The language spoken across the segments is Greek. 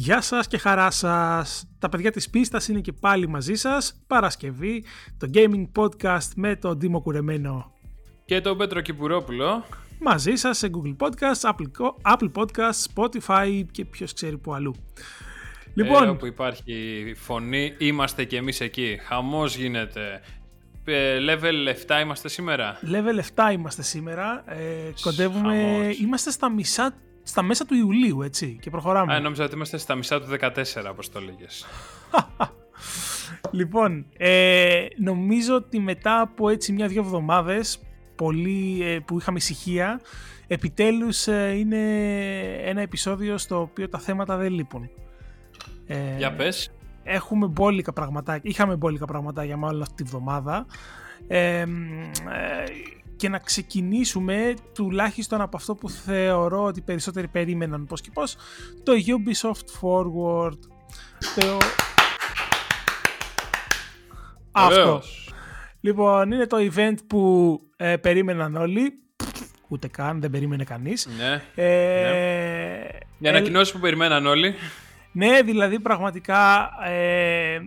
Γεια σας και χαρά σας. Τα παιδιά της πίστας είναι και πάλι μαζί σας. Παρασκευή, το Gaming Podcast με τον Ντίμο Κουρεμένο. Και τον Πέτρο Κυπουρόπουλο. Μαζί σας σε Google Podcast, Apple, Apple Podcast, Spotify και ποιος ξέρει που αλλού. Λοιπόν, ε, όπου υπάρχει φωνή, είμαστε και εμείς εκεί. Χαμός γίνεται. Ε, level 7 είμαστε σήμερα; Level 7 είμαστε σήμερα. Ε, κοντεύουμε, είμαστε στα μισά στα μέσα του Ιουλίου, έτσι, και προχωράμε. Α, νόμιζα ότι είμαστε στα μισά του 14, όπως το λέγες. λοιπόν, ε, νομίζω ότι μετά από έτσι μια-δυο εβδομάδες πολύ, ε, που είχαμε ησυχία, επιτέλους ε, είναι ένα επεισόδιο στο οποίο τα θέματα δεν λείπουν. Ε, για πες. Έχουμε μπόλικα πραγματάκια, είχαμε μπόλικα πραγματάκια μάλλον αυτή τη βδομάδα. Ε, και να ξεκινήσουμε τουλάχιστον από αυτό που θεωρώ ότι περισσότεροι περίμεναν πώς και πώς το Ubisoft Forward. Το... αυτό. Λοιπόν είναι το event που ε, περίμεναν όλοι. Ούτε καν δεν περίμενε κανείς. Ναι, ε, ναι. ανακοινώσεις που περιμέναν όλοι. Ναι δηλαδή πραγματικά ε,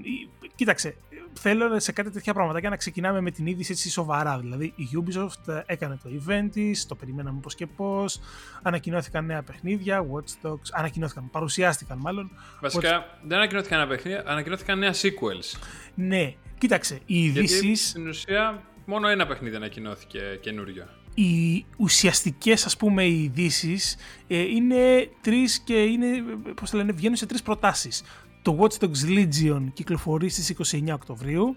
κοίταξε θέλω σε κάτι τέτοια πράγματα να ξεκινάμε με την είδηση έτσι σοβαρά. Δηλαδή η Ubisoft έκανε το event της, το περιμέναμε πώς και πώς. Ανακοινώθηκαν νέα παιχνίδια, Watch Dogs, ανακοινώθηκαν, παρουσιάστηκαν μάλλον. Βασικά δεν ανακοινώθηκαν νέα παιχνίδια, ανακοινώθηκαν νέα sequels. Ναι, κοίταξε, οι ειδήσει. Στην ουσία μόνο ένα παιχνίδι ανακοινώθηκε καινούριο. Οι ουσιαστικές, ας πούμε, οι ειδήσεις ε, είναι τρεις και είναι, πώς το λένε, βγαίνουν σε τρεις προτάσεις. Το Watch Dogs Legion κυκλοφορεί στις 29 Οκτωβρίου.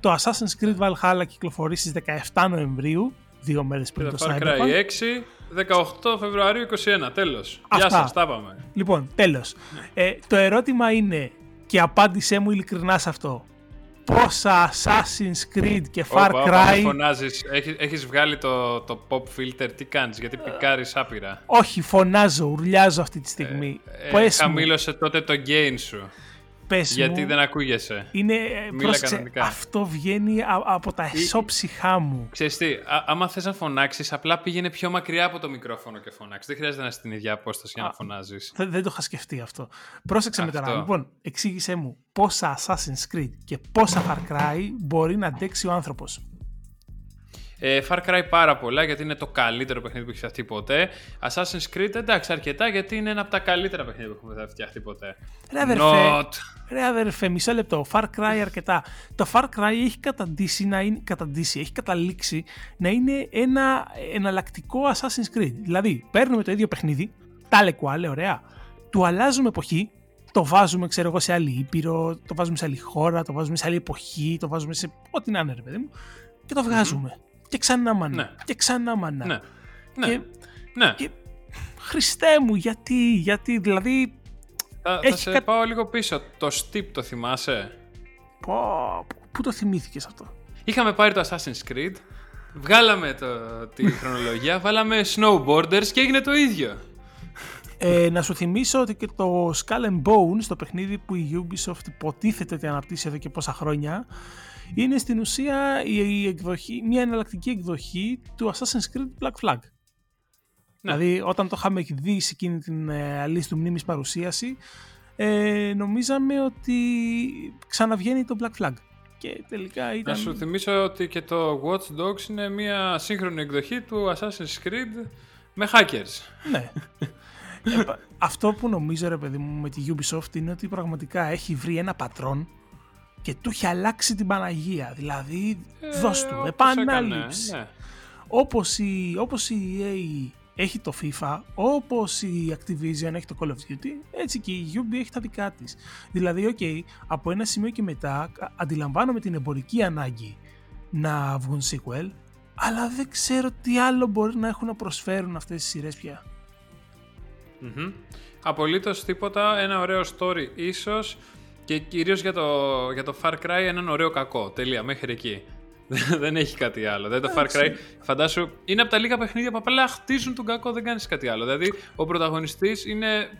Το Assassin's Creed Valhalla κυκλοφορεί στις 17 Νοεμβρίου, δύο μέρες πριν το, το Far Cry 6, 18 Φεβρουαρίου 21, τέλος. Αυτά. Γεια σας, τα πάμε. Λοιπόν, τέλος. Ε, το ερώτημα είναι, και απάντησέ μου ειλικρινά σε αυτό, πόσα Assassin's Creed και Far Cry... Όπα, φωνάζεις, έχεις, έχεις βγάλει το, το pop filter, τι κάνεις, γιατί πικάρεις άπειρα; Όχι, φωνάζω, ουρλιάζω αυτή τη στιγμή. Ε, ε, χαμήλωσε τότε το gain σου. Γιατί δεν ακούγεσαι. Είναι, πρόσεξε, αυτό βγαίνει από τα εσώψυχά μου. Ξέρεις τι, α, άμα θες να φωνάξεις, απλά πήγαινε πιο μακριά από το μικρόφωνο και φωνάξεις. Δεν χρειάζεται να είσαι στην ίδια απόσταση για να φωνάζεις. Δεν, δεν το είχα σκεφτεί αυτό. Πρόσεξε με τώρα. Λοιπόν, εξήγησέ μου πόσα Assassin's Creed και πόσα Far Cry μπορεί να αντέξει ο άνθρωπος. Ε, Far Cry πάρα πολλά γιατί είναι το καλύτερο παιχνίδι που έχει φτιαχτεί ποτέ. Assassin's Creed εντάξει αρκετά γιατί είναι ένα από τα καλύτερα παιχνίδια που έχουν φτιαχτεί ποτέ. Ρε αδερφέ, Not. ρε αδερφέ, μισό λεπτό. Far Cry αρκετά. Το Far Cry έχει καταντήσει, να είναι, καταντήσει, έχει καταλήξει να είναι ένα εναλλακτικό Assassin's Creed. Δηλαδή, παίρνουμε το ίδιο παιχνίδι, τα λεκουάλε, ωραία. Του αλλάζουμε εποχή, το βάζουμε, ξέρω εγώ, σε άλλη ήπειρο, το βάζουμε σε άλλη χώρα, το βάζουμε σε άλλη εποχή, το βάζουμε σε ό,τι να είναι, ρε παιδί μου, και το βγαζουμε και ξανά μανά. Ναι. Και ξανά μανά. Ναι. ναι. Και, ναι. Και, Χριστέ μου, γιατί, γιατί, δηλαδή... Θα, θα σε πάω λίγο πίσω. Το Steep το θυμάσαι; Πω, πού το θυμήθηκες αυτό; Είχαμε πάρει το Assassin's Creed, βγάλαμε το, τη χρονολογία, βάλαμε snowboarders και έγινε το ίδιο. Ε, να σου θυμίσω ότι και το Skull and Bones, το παιχνίδι που η Ubisoft υποτίθεται ότι αναπτύσσει εδώ και πόσα χρόνια, είναι στην ουσία η εκδοχή, μια εναλλακτική εκδοχή του Assassin's Creed Black Flag. Ναι. Δηλαδή όταν το είχαμε δει σε εκείνη την ε, του μνήμης παρουσίαση ε, νομίζαμε ότι ξαναβγαίνει το Black Flag. Και τελικά ήταν... Να σου θυμίσω ότι και το Watch Dogs είναι μια σύγχρονη εκδοχή του Assassin's Creed με hackers. Ναι. ε, αυτό που νομίζω ρε παιδί μου με τη Ubisoft είναι ότι πραγματικά έχει βρει ένα πατρόν και του έχει αλλάξει την Παναγία. Δηλαδή, ε, δώσ' του, επανάληψη. Ναι. Όπως, η, όπως η EA έχει το FIFA, όπως η Activision έχει το Call of Duty, έτσι και η Ubi έχει τα δικά της. Δηλαδή, ok, από ένα σημείο και μετά αντιλαμβάνομαι την εμπορική ανάγκη να βγουν sequel, αλλά δεν ξέρω τι άλλο μπορεί να έχουν να προσφέρουν αυτές τις σειρές πια. Mm-hmm. Απολύτως τίποτα, ένα ωραίο story ίσως, και κυρίως για το, για το Far Cry έναν ωραίο κακό. Τελεία, μέχρι εκεί. δεν έχει κάτι άλλο. Δηλαδή το Far Cry, φαντάσου, είναι από τα λίγα παιχνίδια που απλά χτίζουν τον κακό, δεν κάνεις κάτι άλλο. Δηλαδή ο πρωταγωνιστής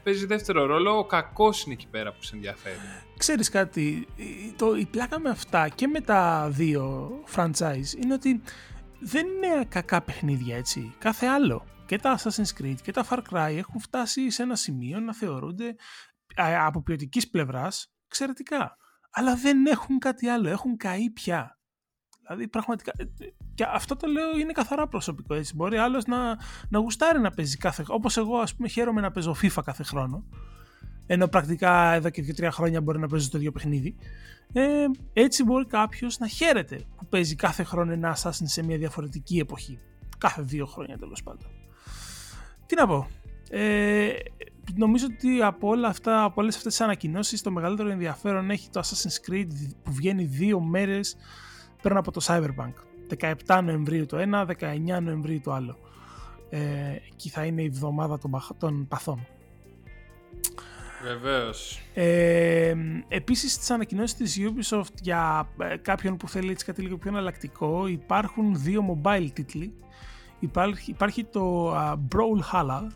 παίζει δεύτερο ρόλο, ο κακός είναι εκεί πέρα που σε ενδιαφέρει. Ξέρεις κάτι, το, η πλάκα με αυτά και με τα δύο franchise είναι ότι δεν είναι κακά παιχνίδια έτσι. Κάθε άλλο. Και τα Assassin's Creed και τα Far Cry έχουν φτάσει σε ένα σημείο να θεωρούνται από ποιοτικής πλευράς, εξαιρετικά. Αλλά δεν έχουν κάτι άλλο, έχουν καεί πια. Δηλαδή πραγματικά. Ε, και αυτό το λέω είναι καθαρά προσωπικό έτσι. Μπορεί άλλος να, να γουστάρει να παίζει κάθε χρόνο. Όπως εγώ, ας πούμε, χαίρομαι να παίζω FIFA κάθε χρόνο. Ενώ πρακτικά εδώ και 2-3 χρόνια μπορεί να παίζω το ίδιο παιχνίδι. Ε, έτσι μπορεί κάποιος να χαίρεται που παίζει κάθε χρόνο ένα Assassin σε μια διαφορετική εποχή. Κάθε δύο χρόνια τέλος πάντων. Τι να πω. Ε, νομίζω ότι από, όλα αυτά, από όλες αυτές τις ανακοινώσεις το μεγαλύτερο ενδιαφέρον έχει το Assassin's Creed που βγαίνει δύο μέρες πριν από το Cyberpunk. 17 Νοεμβρίου το ένα, 19 Νοεμβρίου το άλλο. Ε, εκεί θα είναι η εβδομάδα των, των παθών. Βεβαίως. Ε, επίσης στις ανακοινώσεις της Ubisoft για ε, κάποιον που θέλει έτσι κάτι λίγο πιο εναλλακτικό υπάρχουν δύο mobile τίτλοι. Υπάρχει, υπάρχει το uh, Brawlhalla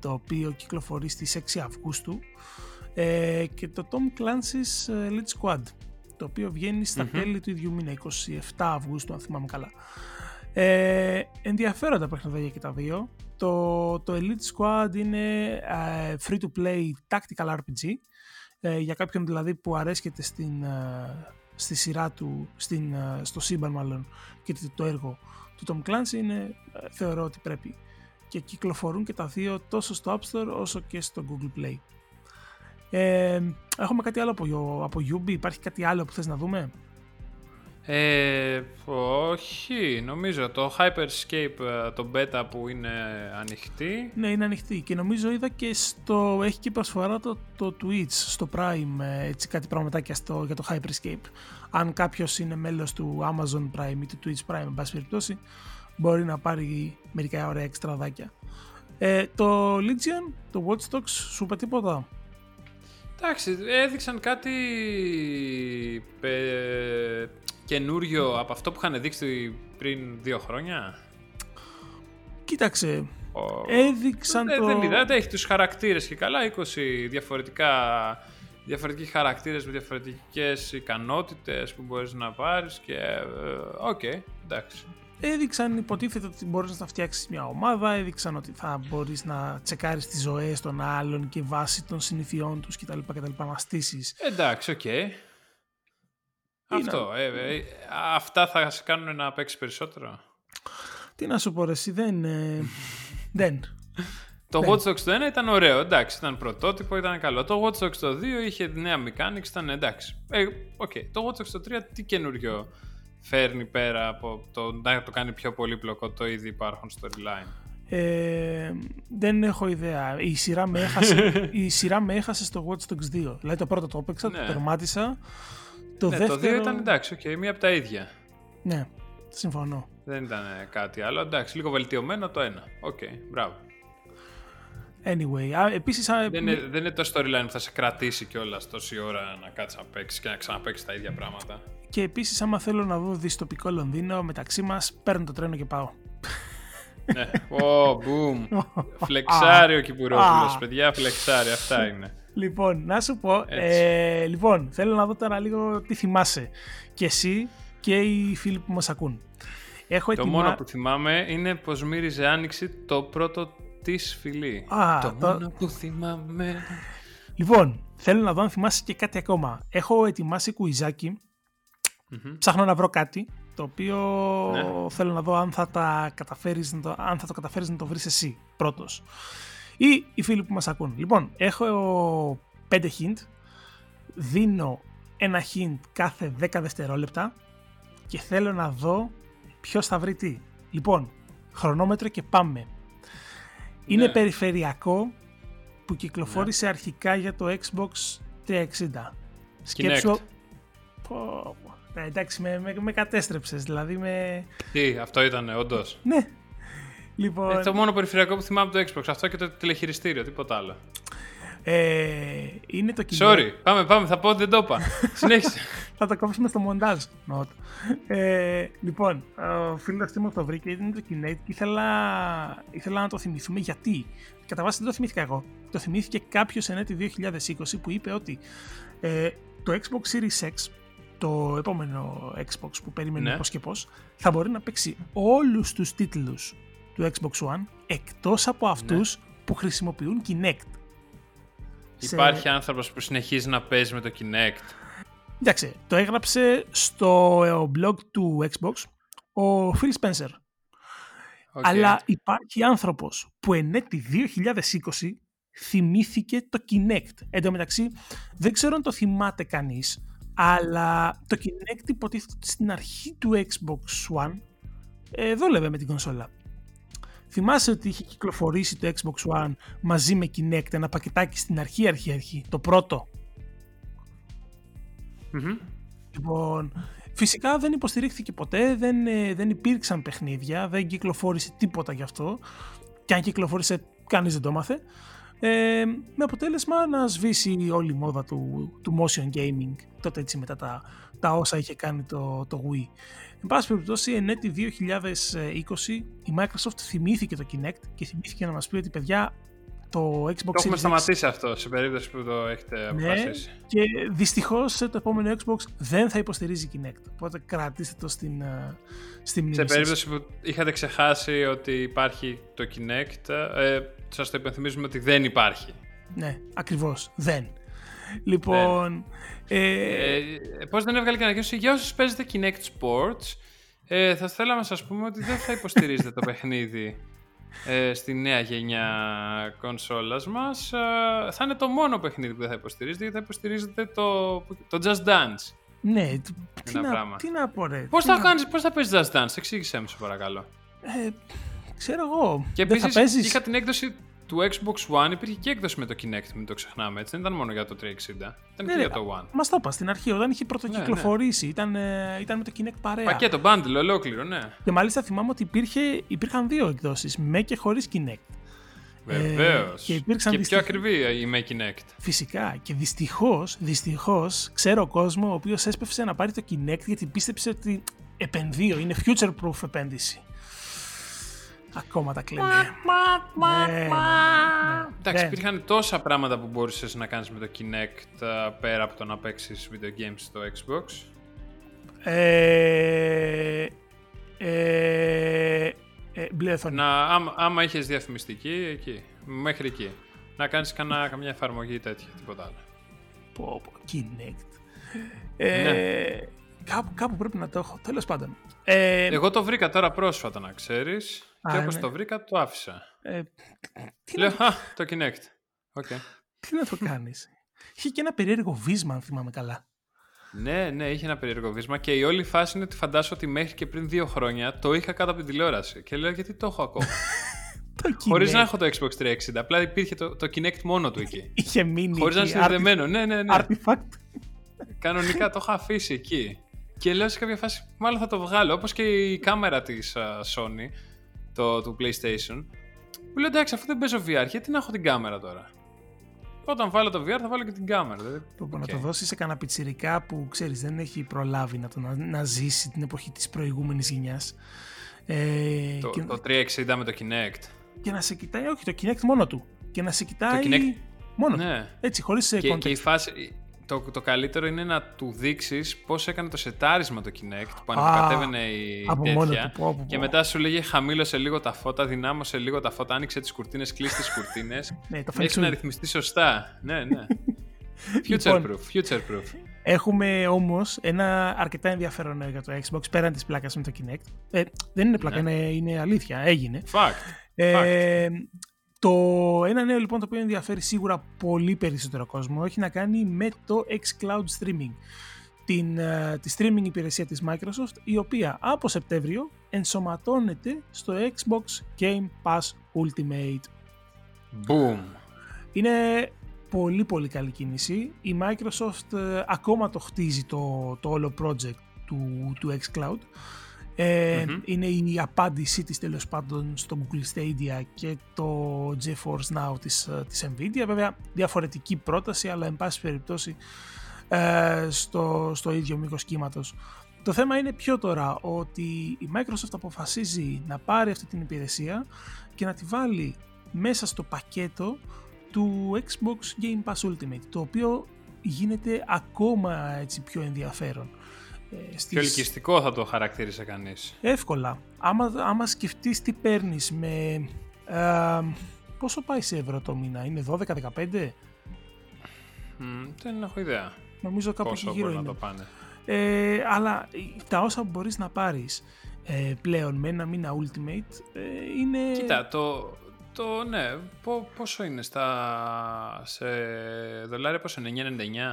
το οποίο κυκλοφορεί στις 6 Αυγούστου ε, και το Tom Clancy's ε, Elite Squad το οποίο βγαίνει στα τέλη του ίδιου μήνα, 27 Αυγούστου αν θυμάμαι καλά. Ε, ενδιαφέροντα παιχνίδια και τα δύο. Το, το Elite Squad είναι ε, free to play tactical RPG ε, για κάποιον δηλαδή που αρέσκεται στην, ε, στη σειρά του, στην, στο σύμπαν μάλλον και το έργο του Tom Clancy είναι, θεωρώ ότι πρέπει και κυκλοφορούν και τα δύο τόσο στο App Store όσο και στο Google Play. Ε, έχουμε κάτι άλλο από, από Ubi, υπάρχει κάτι άλλο που θες να δούμε; Ε, όχι, νομίζω το Hyperscape, ε, το beta που είναι ανοιχτή. Ναι, είναι ανοιχτή και νομίζω είδα και στο, έχει και προσφορά το, το Twitch στο Prime, ε, έτσι κάτι πραγματάκια στο, για το Hyperscape. Αν κάποιος είναι μέλος του Amazon Prime ή του Twitch Prime, εν πάση περιπτώσει, μπορεί να πάρει μερικά ωραία εξτραδάκια. Ε, το Legion, το Watch Dogs, σου είπα τίποτα; Εντάξει, έδειξαν κάτι ε, καινούριο από αυτό που είχαν δείξει πριν δύο χρόνια. Κοίταξε, έδειξαν δεν, το... Δεν είδα, δεν έχει τους χαρακτήρες και καλά, 20 διαφορετικά διαφορετικοί χαρακτήρες με διαφορετικές ικανότητες που μπορείς να πάρεις και ε, OK, okay, εντάξει έδειξαν υποτίθεται ότι μπορείς να φτιάξεις μια ομάδα, έδειξαν ότι θα μπορείς να τσεκάρεις τις ζωές των άλλων και βάσει των συνηθειών τους κτλ. κτλ να στήσεις. Εντάξει, OK. Okay. Αυτό. Ε, ε, αυτά θα σε κάνουν να παίξεις περισσότερο; Τι να σου πω ρε, εσύ δεν... Ε, δεν. Το Watch Dogs το 1 ήταν ωραίο, εντάξει, ήταν πρωτότυπο, ήταν καλό. Το Watch Dogs το 2 είχε νέα mechanics, ήταν εντάξει. Ε, okay. Το Watch Dogs το 3 τι καινούριο φέρνει πέρα από το να το κάνει πιο πολύπλοκο το ήδη υπάρχον storyline. Ε, δεν έχω ιδέα. Η σειρά με έχασε, η σειρά με έχασε στο Watch Dogs 2. Δηλαδή το πρώτο το έπαιξα, ναι. το τερμάτισα. Το ναι, δεύτερο... το 2 ήταν εντάξει, okay, μία από τα ίδια. Ναι, συμφωνώ. Δεν ήταν κάτι άλλο. Εντάξει, λίγο βελτιωμένο το ένα. OK, okay, μπράβο. Anyway, α, επίσης... Δεν, είναι, δεν είναι το storyline που θα σε κρατήσει κιόλας τόση ώρα να κάτσεις να παίξεις και να ξαναπαίξεις τα ίδια πράγματα. Και επίσης, άμα θέλω να δω δυστοπικό Λονδίνο μεταξύ μας, παίρνω το τρένο και πάω. ναι, oh, boom. φλεξάρει ο Κυπουρόπουλος, παιδιά, φλεξάρει, αυτά είναι. Λοιπόν, να σου πω, ε, λοιπόν, θέλω να δω τώρα λίγο τι θυμάσαι. Και εσύ και οι φίλοι που μας ακούν. Έχω το μόνο που θυμάμαι είναι πως μύριζε άνοιξη το πρώτο της φιλί. Α, το, μόνο που θυμάμαι. Λοιπόν, θέλω να δω αν θυμάσαι και κάτι ακόμα. Έχω ετοιμάσει κουιζάκι Mm-hmm. Ψάχνω να βρω κάτι το οποίο ναι. θέλω να δω αν θα, τα καταφέρεις, το, αν θα το καταφέρεις να το βρεις εσύ πρώτος. Ή οι φίλοι που μας ακούν. Λοιπόν, έχω 5 hint. Δίνω ένα hint κάθε 10 δευτερόλεπτα και θέλω να δω ποιος θα βρει τι. Λοιπόν, χρονόμετρο και πάμε. Είναι ναι. περιφερειακό που κυκλοφόρησε ναι. αρχικά για το Xbox 360. Σκέψω... Ναι, εντάξει, με, με, με κατέστρεψες. Δηλαδή με. Τι, αυτό ήταν, όντως; Ναι. Λοιπόν... Ε, το μόνο περιφερειακό που θυμάμαι από το Xbox. Αυτό και το τηλεχειριστήριο, τίποτα άλλο. Ε, είναι το κοινό. Sorry, πάμε, πάμε, θα πω ότι δεν το είπα. Συνέχισε. θα το κόψουμε στο μοντάζ. Ε, λοιπόν, ο φίλος μου το βρήκε, είναι το Kinect και ήθελα, ήθελα να το θυμηθούμε γιατί; Κατά βάση δεν το θυμήθηκα εγώ. Το θυμήθηκε κάποιος ενέτη 2020 που είπε ότι ε, το Xbox Series X το επόμενο Xbox που περίμενε ναι. πώς και πώς, θα μπορεί να παίξει όλους τους τίτλους του Xbox One εκτός από ναι. αυτούς που χρησιμοποιούν Kinect. Υπάρχει σε... άνθρωπος που συνεχίζει να παίζει με το Kinect. Εντάξει, το έγραψε στο blog του Xbox ο Phil Spencer. Αλλά υπάρχει άνθρωπος που εν έτη 2020 θυμήθηκε το Kinect. Εν τω μεταξύ, δεν ξέρω αν το θυμάται κανείς, αλλά το Kinect υποτίθεται στην αρχή του Xbox One ε, δόλευε με την κονσόλα. Θυμάσαι ότι είχε κυκλοφορήσει το Xbox One μαζί με Kinect ένα πακετάκι στην αρχή αρχή αρχή, το πρωτο Λοιπόν, φυσικά δεν υποστηρίχθηκε ποτέ, δεν, ε, δεν υπήρξαν παιχνίδια, δεν κυκλοφόρησε τίποτα γι' αυτό και αν κυκλοφόρησε κανείς δεν το μάθε. Ε, με αποτέλεσμα να σβήσει όλη η μόδα του, του motion gaming τότε έτσι μετά τα, τα όσα είχε κάνει το, το Wii. Εν πάση περιπτώσει, εν έτη 2020 η Microsoft θυμήθηκε το Kinect και θυμήθηκε να μας πει ότι παιδιά το Xbox Το έχουμε σταματήσει αυτό σε περίπτωση που το έχετε ναι, αποφασίσει. Και δυστυχώς το επόμενο Xbox δεν θα υποστηρίζει Kinect. Οπότε κρατήστε το στην, ε, στην μνήμη Σε περίπτωση που είχατε ξεχάσει ότι υπάρχει το Kinect, ε, σας το υπενθυμίζουμε ότι δεν υπάρχει. Ναι, ακριβώς. Δεν. Λοιπόν. Ε, ε, Πώς δεν έβγαλε και ανακοίνωση για όσους παίζετε Kinect Sports, ε, θα θέλαμε να σας πούμε ότι δεν θα υποστηρίζετε το παιχνίδι ε, στη νέα γενιά κονσόλας μας. Ε, θα είναι το μόνο παιχνίδι που δεν θα υποστηρίζετε γιατί θα υποστηρίζετε το, το Just Dance. Ναι, τι να, τι να πω ρε. Πώς θα, να... Κάνεις, πώς θα παίζεις Just Dance, εξήγησέ μου σε παρακαλώ. Ε, ξέρω εγώ. Και επίσης είχα την έκδοση του Xbox One υπήρχε και έκδοση με το Kinect, μην το ξεχνάμε. Έτσι. Δεν ήταν μόνο για το 360. Ήταν ναι, και για το One. Μας το είπα στην αρχή, όταν είχε πρωτοκυκλοφορήσει. Ναι, ναι. Ήταν, ε, ήταν με το Kinect παρέα. Πακέτο, bundle, ολόκληρο, ναι. Και μάλιστα θυμάμαι ότι υπήρχε, υπήρχαν δύο εκδόσεις, με και χωρίς Kinect. Βεβαίως. Ε, και, υπήρξαν και πιο ακριβή η με Kinect. Φυσικά. Και δυστυχώς, δυστυχώς, ξέρω κόσμο ο οποίος έσπευσε να πάρει το Kinect γιατί πίστεψε ότι επενδύω, είναι future proof επένδυση. Ακόμα τα κλείνει. Ναι, ναι, ναι, Εντάξει, υπήρχαν τόσα πράγματα που μπορούσες να κάνεις με το Kinect πέρα από το να παίξεις video games στο Xbox. Ε, ε, ε, να, άμα, άμα είχες διαφημιστική, εκεί. Μέχρι εκεί. Να κάνεις καμιά εφαρμογή τέτοια, τίποτα άλλο. Πω, πω, Kinect. Ε, κάπου, κάπου πρέπει να το έχω. Τέλος πάντων. Ε, Εγώ το βρήκα τώρα πρόσφατα, να ξέρεις. Και όπως ναι. το βρήκα, το άφησα. Ε, Λέω, να... α, το Kinect. Okay. Τι να το κάνεις. Είχε και ένα περίεργο βίσμα, αν θυμάμαι καλά. Ναι, ναι, είχε ένα περίεργο βίσμα και η όλη φάση είναι ότι φαντάζομαι ότι μέχρι και πριν δύο χρόνια το είχα κάτω από την τηλεόραση. Και λέω γιατί το έχω ακόμα; Χωρίς να έχω το Xbox 360. Απλά υπήρχε το, το Kinect μόνο του εκεί. Είχε μείνει. Χωρίς να είναι συνδεδεμένο. Ναι, ναι, ναι. Artifact. Κανονικά το είχα αφήσει εκεί. Και λέω σε κάποια φάση, μάλλον θα το βγάλω. Όπως και η κάμερα της uh, Sony το, του PlayStation. Μου λέει εντάξει, αφού δεν παίζω VR, γιατί να έχω την κάμερα τώρα; Όταν βάλω το VR θα βάλω και την κάμερα. Δηλαδή, okay. Να το δώσεις σε κανένα πιτσιρικά που ξέρεις δεν έχει προλάβει να, το, να, να ζήσει την εποχή της προηγούμενης γενιάς. Ε, το, και... το 360 με το Kinect. Και να σε κοιτάει, όχι το Kinect μόνο του. Και να σε κοιτάει. Το Kinect... Μόνο ναι. του. Έτσι, χωρίς και, και η φάση, το, το καλύτερο είναι να του δείξεις πώς έκανε το σετάρισμα το Kinect που ανακατεύαινε η τέτοια. Του, Και μετά σου λέγε χαμήλωσε λίγο τα φώτα, δυνάμωσε λίγο τα φώτα, άνοιξε τις κουρτίνες, κλείσε τις κουρτίνες. ναι, Έχεις να ρυθμιστεί σωστά. ναι, ναι. future λοιπόν, proof, future proof. Έχουμε όμως ένα αρκετά ενδιαφέρον για το Xbox πέραν της πλάκας με το Kinect. Ε, δεν είναι πλάκα, ναι. είναι, είναι αλήθεια. Έγινε. Fact. Ε, Fact. Το ένα νέο λοιπόν το οποίο ενδιαφέρει σίγουρα πολύ περισσότερο κόσμο έχει να κάνει με το xCloud Streaming την, uh, τη streaming υπηρεσία της Microsoft η οποία από Σεπτέμβριο ενσωματώνεται στο Xbox Game Pass Ultimate. Boom! Είναι πολύ πολύ καλή κίνηση. Η Microsoft uh, ακόμα το χτίζει το, το όλο project του, του xCloud ε, Είναι η απάντησή της τέλος πάντων στο Google Stadia και το GeForce Now της, ε, της Nvidia. Βέβαια διαφορετική πρόταση αλλά εν πάση περιπτώσει ε, στο, στο ίδιο μήκος κύματος. Το θέμα είναι πιο τώρα ότι η Microsoft αποφασίζει να πάρει αυτή την υπηρεσία και να τη βάλει μέσα στο πακέτο του Xbox Game Pass Ultimate το οποίο γίνεται ακόμα έτσι πιο ενδιαφέρον. Ε, στις... Πιο ελκυστικό θα το χαρακτήρισε κανείς. Εύκολα. Άμα, άμα σκεφτείς τι παίρνεις με... Ε, πόσο πάει σε ευρώ το μήνα, είναι 12-15? δεν έχω ιδέα. Νομίζω κάπου Πόσο γύρω μπορεί είναι. να το πάνε. Ε, αλλά τα όσα μπορείς να πάρεις ε, πλέον με ένα μήνα Ultimate ε, είναι... Κοίτα, το, το ναι, πο- πόσο είναι στα, σε δολάρια, πόσο είναι,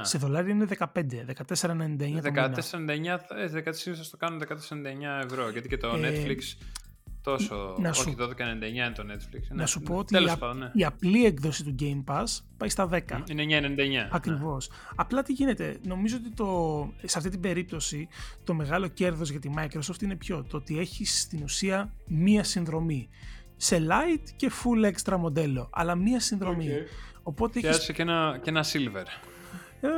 9,99. Σε δολάρια είναι 15, 14,99 το μήνα. 14,99, ε, 14 συνήθως το κάνουν 14,99 ευρώ, γιατί και το Ε, Netflix τόσο, να σου- όχι 12,99 είναι το Netflix. Να Ναι, σου πω ότι τέλος η, α- πάντων, ναι. η απλή έκδοση του Game Pass πάει στα 10. Είναι 9,99. Ακριβώς. Απλά τι γίνεται, νομίζω ότι το, σε αυτή την περίπτωση το μεγάλο κέρδος για τη Microsoft είναι ποιο, το ότι έχεις στην ουσία μία συνδρομή. Σε light και full extra μοντέλο, αλλά μία συνδρομή. Οπότε έχεις Χρειάζεσαι και ένα, και ένα silver. Ε,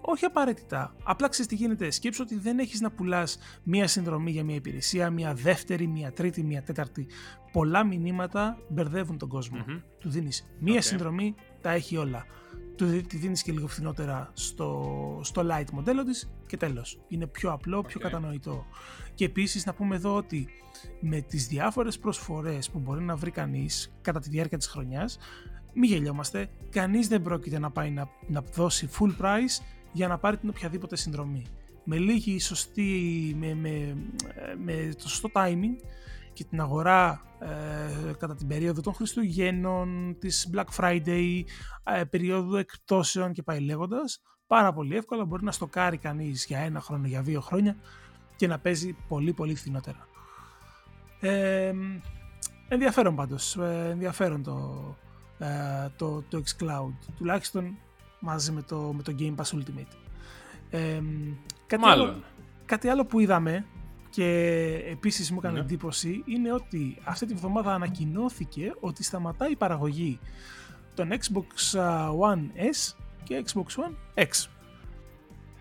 όχι απαραίτητα. Απλά ξέρεις τι γίνεται. Σκέψου ότι δεν έχεις να πουλάς μία συνδρομή για μία υπηρεσία, μία δεύτερη, μία τρίτη, μία τέταρτη. Πολλά μηνύματα μπερδεύουν τον κόσμο. Μμμ. Του δίνεις μία Οκ. συνδρομή, τα έχει όλα. Του δι- τη δίνεις και λίγο φθηνότερα στο, στο light μοντέλο της και τέλος. Είναι πιο απλό, πιο Οκ. κατανοητό. Και επίσης να πούμε εδώ ότι με τις διάφορες προσφορές που μπορεί να βρει κανείς κατά τη διάρκεια της χρονιάς, μη γελιόμαστε, κανείς δεν πρόκειται να πάει να, να δώσει full price για να πάρει την οποιαδήποτε συνδρομή. Με λίγη σωστή, με, με, με το σωστό timing και την αγορά ε, κατά την περίοδο των Χριστουγέννων, της Black Friday, ε, περίοδου εκπτώσεων και πάει λέγοντας, πάρα πολύ εύκολα μπορεί να στοκάρει κανείς για ένα χρόνο, για δύο χρόνια και να παίζει πολύ πολύ φθηνότερα. Ε, ενδιαφέρον πάντως, ε, ενδιαφέρον το, ε, το, το xCloud, τουλάχιστον μαζί με το, με το Game Pass Ultimate. Ε, κάτι, Μάλλον. άλλο, κάτι άλλο που είδαμε και επίσης μου έκανε Ναι. εντύπωση είναι ότι αυτή τη βδομάδα ανακοινώθηκε ότι σταματάει η παραγωγή των Xbox One S και Xbox One X.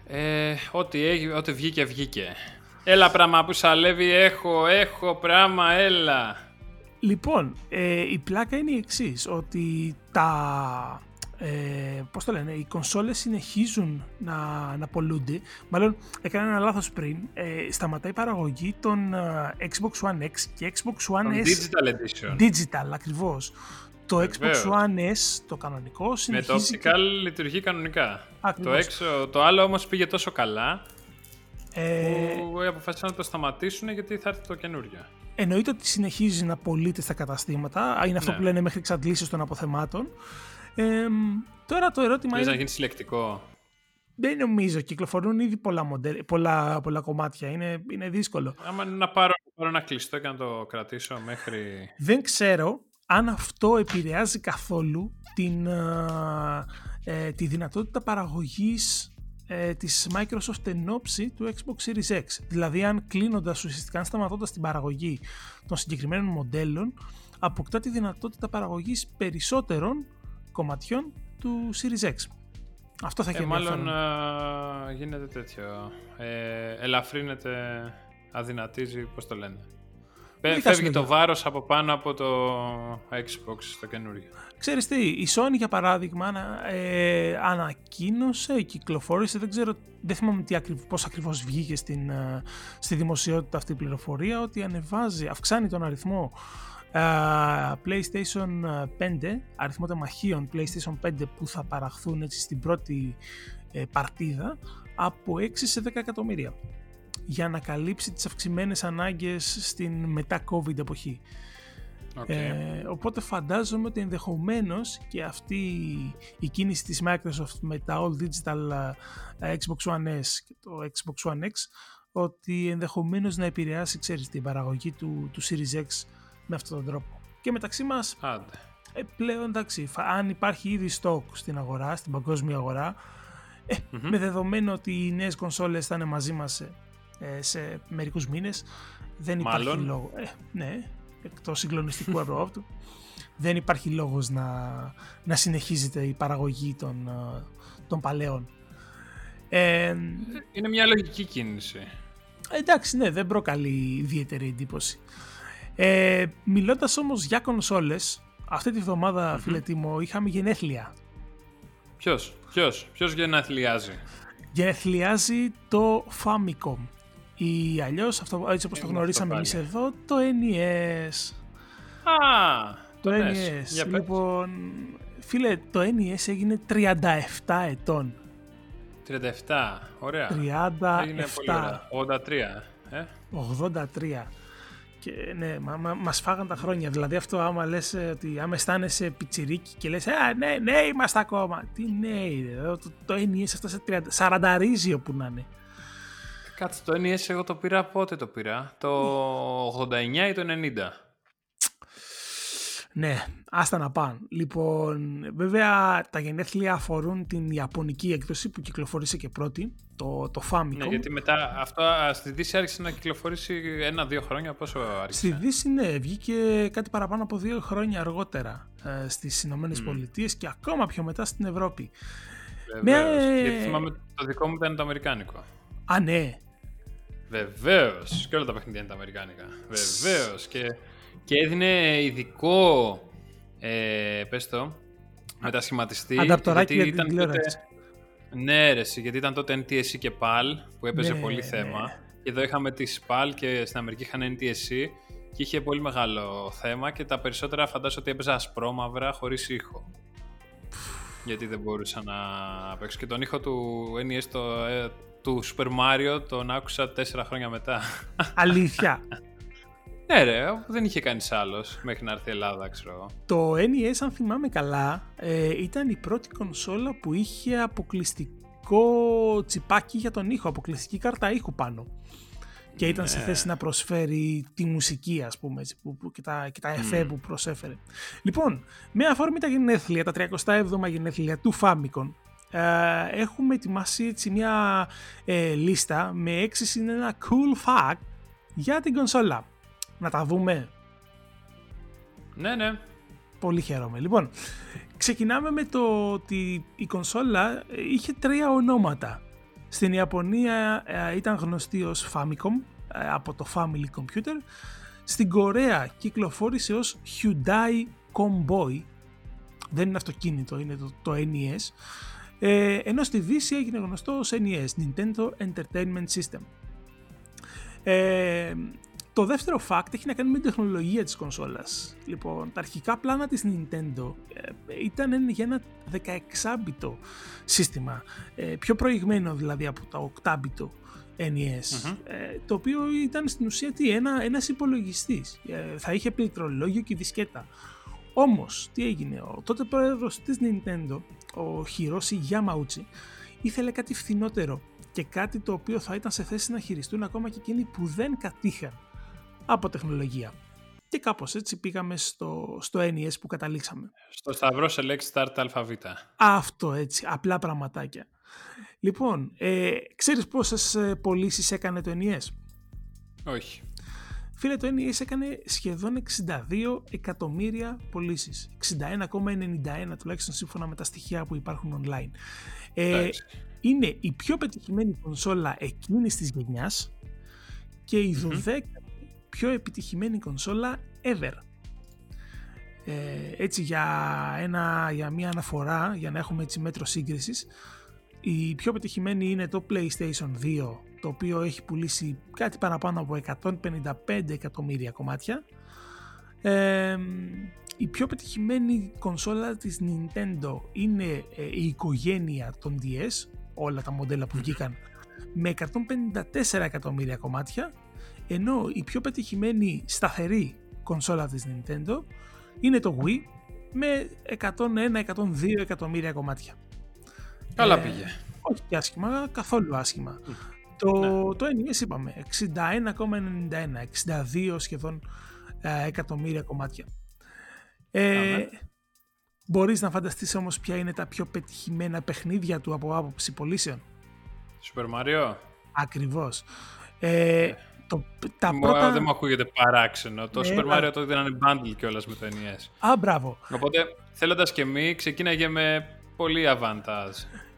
Ε, ό,τι, έγι- ό,τι βγήκε, βγήκε. Έλα πράγμα που σαλεύει, έχω, έχω πράγμα, έλα. Λοιπόν, ε, η πλάκα είναι η εξής ότι τα... Ε, πώς το λένε, οι κονσόλες συνεχίζουν να, να πολλούνται. Μάλλον έκανα ένα λάθος πριν. Ε, σταματάει η παραγωγή των ε, Xbox One X και Xbox One Το S Digital Edition. Digital ακριβώς. Το Βεβαίως. Xbox One S, το κανονικό, Με το συνεχίζει optical λειτουργεί κανονικά. Ακριβώς. Το, έξω, το άλλο όμως πήγε τόσο καλά ε, που αποφάσισαν να το σταματήσουν γιατί θα έρθει το καινούριο. Εννοείται ότι συνεχίζει να πωλείται στα καταστήματα. Είναι αυτό Ναι. που λένε μέχρι εξαντλήσεις των αποθεμάτων. Ε, τώρα το ερώτημα Θες είναι... να γίνει συλλεκτικό. Δεν νομίζω. Κυκλοφορούν ήδη πολλά, μοντέλ, πολλά, πολλά κομμάτια. Είναι, είναι δύσκολο. Άμα είναι να πάρω, να πάρω ένα κλειστό και να το κρατήσω μέχρι... Δεν ξέρω αν αυτό επηρεάζει καθόλου την, ε, ε, τη δυνατότητα παραγωγής ε, της Microsoft εν ώψη του Xbox Series X. Δηλαδή αν κλείνοντας ουσιαστικά, αν σταματώντας την παραγωγή των συγκεκριμένων μοντέλων, αποκτά τη δυνατότητα παραγωγής περισσότερων κομματιών του Series X. Αυτό θα έχει Ε, μάλλον ενδιαφέρον. ε, γίνεται τέτοιο. Ε, ελαφρύνεται, αδυνατίζει, πώς το λένε. Πε- Μην Φεύγει χάσουμε το λίγο. βάρος από πάνω από το Xbox το καινούριο. Ξέρεις τι, η Sony για παράδειγμα ανα- ε, ανακοίνωσε, κυκλοφόρησε, δεν ξέρω, δεν θυμάμαι τι ακριβ, πώς ακριβώς βγήκε στην, ε, στη δημοσιότητα αυτή η πληροφορία, ότι ανεβάζει, αυξάνει τον αριθμό ε, PlayStation 5, αριθμό τεμαχίων PlayStation 5 που θα παραχθούν έτσι στην πρώτη ε, παρτίδα από 6 σε 10 εκατομμύρια για να καλύψει τις αυξημένες ανάγκες στην μετά COVID εποχή. Οκ. Ε, οπότε φαντάζομαι ότι ενδεχομένως και αυτή η κίνηση της Microsoft με τα All Digital ε, Xbox One S και το Xbox One X ότι ενδεχομένως να επηρεάσει ξέρεις, την παραγωγή του, του Series X με αυτόν τον τρόπο. Και μεταξύ μας Άντε. ε, πλέον εντάξει, φα- αν υπάρχει ήδη stock στην αγορά, στην παγκόσμια αγορά, ε, Μμμ. με δεδομένο ότι οι νέες κονσόλες θα είναι μαζί μας ε, ε, σε μερικούς μήνες, δεν υπάρχει Μάλλον. λόγο. Ε, ναι, εκτός συγκλονιστικού από αυτού. Δεν υπάρχει λόγος να, να συνεχίζεται η παραγωγή των, ε, των παλαιών. Ε, Είναι μια λογική κίνηση. εντάξει, ναι, δεν προκαλεί ιδιαίτερη εντύπωση. Ε, μιλώντας όμως για κονσόλες, αυτή τη βδομάδα, φίλε Τίμο, είχαμε γενέθλια. Ποιος, ποιος, ποιος γενναθλιάζει. Γενεθλιάζει το Famicom. Ή αλλιώς, αυτό, έτσι όπως το Είναι γνωρίσαμε αυτό εμείς εδώ, το NES. Α, Το το NES. NES. Για πες. λοιπόν, Φίλε, το NES έγινε 37 ετών. 37, ωραία. 37. Έγινε πολύ ωραία. 83, ε. 83. Και ναι, μα, μα, μας φάγαν τα χρόνια. Δηλαδή αυτό άμα λες ε, ότι άμα αισθάνεσαι πιτσιρίκι και λες «Α, ναι, ναι, είμαστε ακόμα». Τι ναι, το, το, το NES έφτασε 30, 40 ρίζι όπου να είναι. Κάτσε, το NES εγώ το πήρα πότε το πήρα, το 89 ή το 90. Ναι, άστα να πάνε. Λοιπόν, βέβαια τα γενέθλια αφορούν την Ιαπωνική έκδοση που κυκλοφόρησε και πρώτη, το, το Famicom. Ναι, γιατί μετά αυτό στη Δύση άρχισε να κυκλοφορήσει ένα-δύο χρόνια, πόσο άρχισε; Στη Δύση, ναι, βγήκε κάτι παραπάνω από δύο χρόνια αργότερα ε, στις Ηνωμένες mm. Πολιτείες και ακόμα πιο μετά στην Ευρώπη. Βεβαίως. Με... Γιατί θυμάμαι το δικό μου ήταν το Αμερικάνικο. Α, ναι. Βεβαίως. Και όλα τα παιχνίδια είναι τα Αμερικάνικα. Βεβαίως. Και και έδινε ειδικό, ε, πες το, μετασχηματιστή. Ανταπτοράκι γιατί για την ήταν τότε, Ναι ρε, γιατί ήταν τότε NTSC και PAL που έπαιζε ναι, πολύ ναι. θέμα. Και εδώ είχαμε τη PAL και στην Αμερική είχαν NTSC και είχε πολύ μεγάλο θέμα και τα περισσότερα φαντάζομαι ότι έπαιζα ασπρόμαυρα χωρίς ήχο. Γιατί δεν μπορούσα να παίξω. Και τον ήχο του NES το, ε, του Super Mario τον άκουσα τέσσερα χρόνια μετά. Αλήθεια. Ναι, ρε, δεν είχε κανείς άλλος μέχρι να έρθει η Ελλάδα, ξέρω Το NES, αν θυμάμαι καλά, ε, ήταν η πρώτη κονσόλα που είχε αποκλειστικό τσιπάκι για τον ήχο, αποκλειστική κάρτα ήχου πάνω. Και ήταν σε ναι. θέση να προσφέρει τη μουσική, ας πούμε, έτσι, που, που, και τα, και τα εφέ που προσέφερε. Λοιπόν, με αφορμή τα γενέθλια, τα 37 γενέθλια του Famicom, ε, έχουμε ετοιμάσει έτσι μια ε, λίστα με έξι είναι ένα cool fact για την κονσόλα να τα δούμε. Ναι, ναι. Πολύ χαίρομαι. Λοιπόν, ξεκινάμε με το ότι η κονσόλα είχε τρία ονόματα. Στην Ιαπωνία ε, ήταν γνωστή ως Famicom ε, από το Family Computer. Στην Κορέα κυκλοφόρησε ως Hyundai Comboy. Δεν είναι αυτοκίνητο, είναι το, το NES. Ε, ενώ στη Δύση έγινε γνωστό ως NES, Nintendo Entertainment System. Ε, το δεύτερο fact έχει να κάνει με την τεχνολογία της κονσόλας. Λοιπόν, τα αρχικά πλάνα της Nintendo ε, ήταν για ένα 16-bit σύστημα, ε, πιο προηγμένο δηλαδή από τα 8-bit NES, ε, το οποίο ήταν στην ουσία τι, ένα, ένας υπολογιστής. θα είχε πληκτρολόγιο και δισκέτα. Όμως, τι έγινε, ο τότε πρόεδρος της Nintendo, ο Hiroshi Yamauchi, ήθελε κάτι φθηνότερο και κάτι το οποίο θα ήταν σε θέση να χειριστούν ακόμα και εκείνοι που δεν κατήχαν από τεχνολογία. Και κάπως έτσι πήγαμε στο, στο NES που καταλήξαμε. Στο σταυρό select start ΑΒ. Αυτό έτσι, απλά πραγματάκια. Λοιπόν, ε, ξέρεις πόσες ε, πωλήσεις έκανε το NES? Όχι. Φίλε, το NES έκανε σχεδόν 62 εκατομμύρια πωλήσεις. 61,91 τουλάχιστον σύμφωνα με τα στοιχεία που υπάρχουν online. Ε, είναι η πιο πετυχημένη κονσόλα εκείνης της γενιάς και η 12 πιο επιτυχημένη κονσόλα ever. Ε, έτσι για, ένα, για μια αναφορά, για να έχουμε έτσι μέτρο σύγκρισης, η πιο επιτυχημένη είναι το PlayStation 2, το οποίο έχει πουλήσει κάτι παραπάνω από 155 εκατομμύρια κομμάτια. Ε, η πιο πετυχημένη κονσόλα της Nintendo είναι ε, η οικογένεια των DS, όλα τα μοντέλα που βγήκαν, με 154 εκατομμύρια κομμάτια ενώ η πιο πετυχημένη σταθερή κονσόλα της Nintendo είναι το Wii με 101-102 εκατομμύρια κομμάτια. Καλά ε, πήγε. Όχι και άσχημα, καθόλου άσχημα. Το, ναι. το NES είπαμε 61,91, 62 σχεδόν ε, εκατομμύρια κομμάτια. Ε, μπορείς να φανταστείς όμως ποια είναι τα πιο πετυχημένα παιχνίδια του από άποψη πωλήσεων; Super Mario. Ακριβώς. Ε, ναι. Το, τα πρώτα... Δεν μου ακούγεται παράξενο. Το ναι, Super Mario τότε ήταν bundle κιόλας με το NES. Α, μπράβο. Οπότε θέλοντας και μη, ξεκίναγε με πολύ avantage.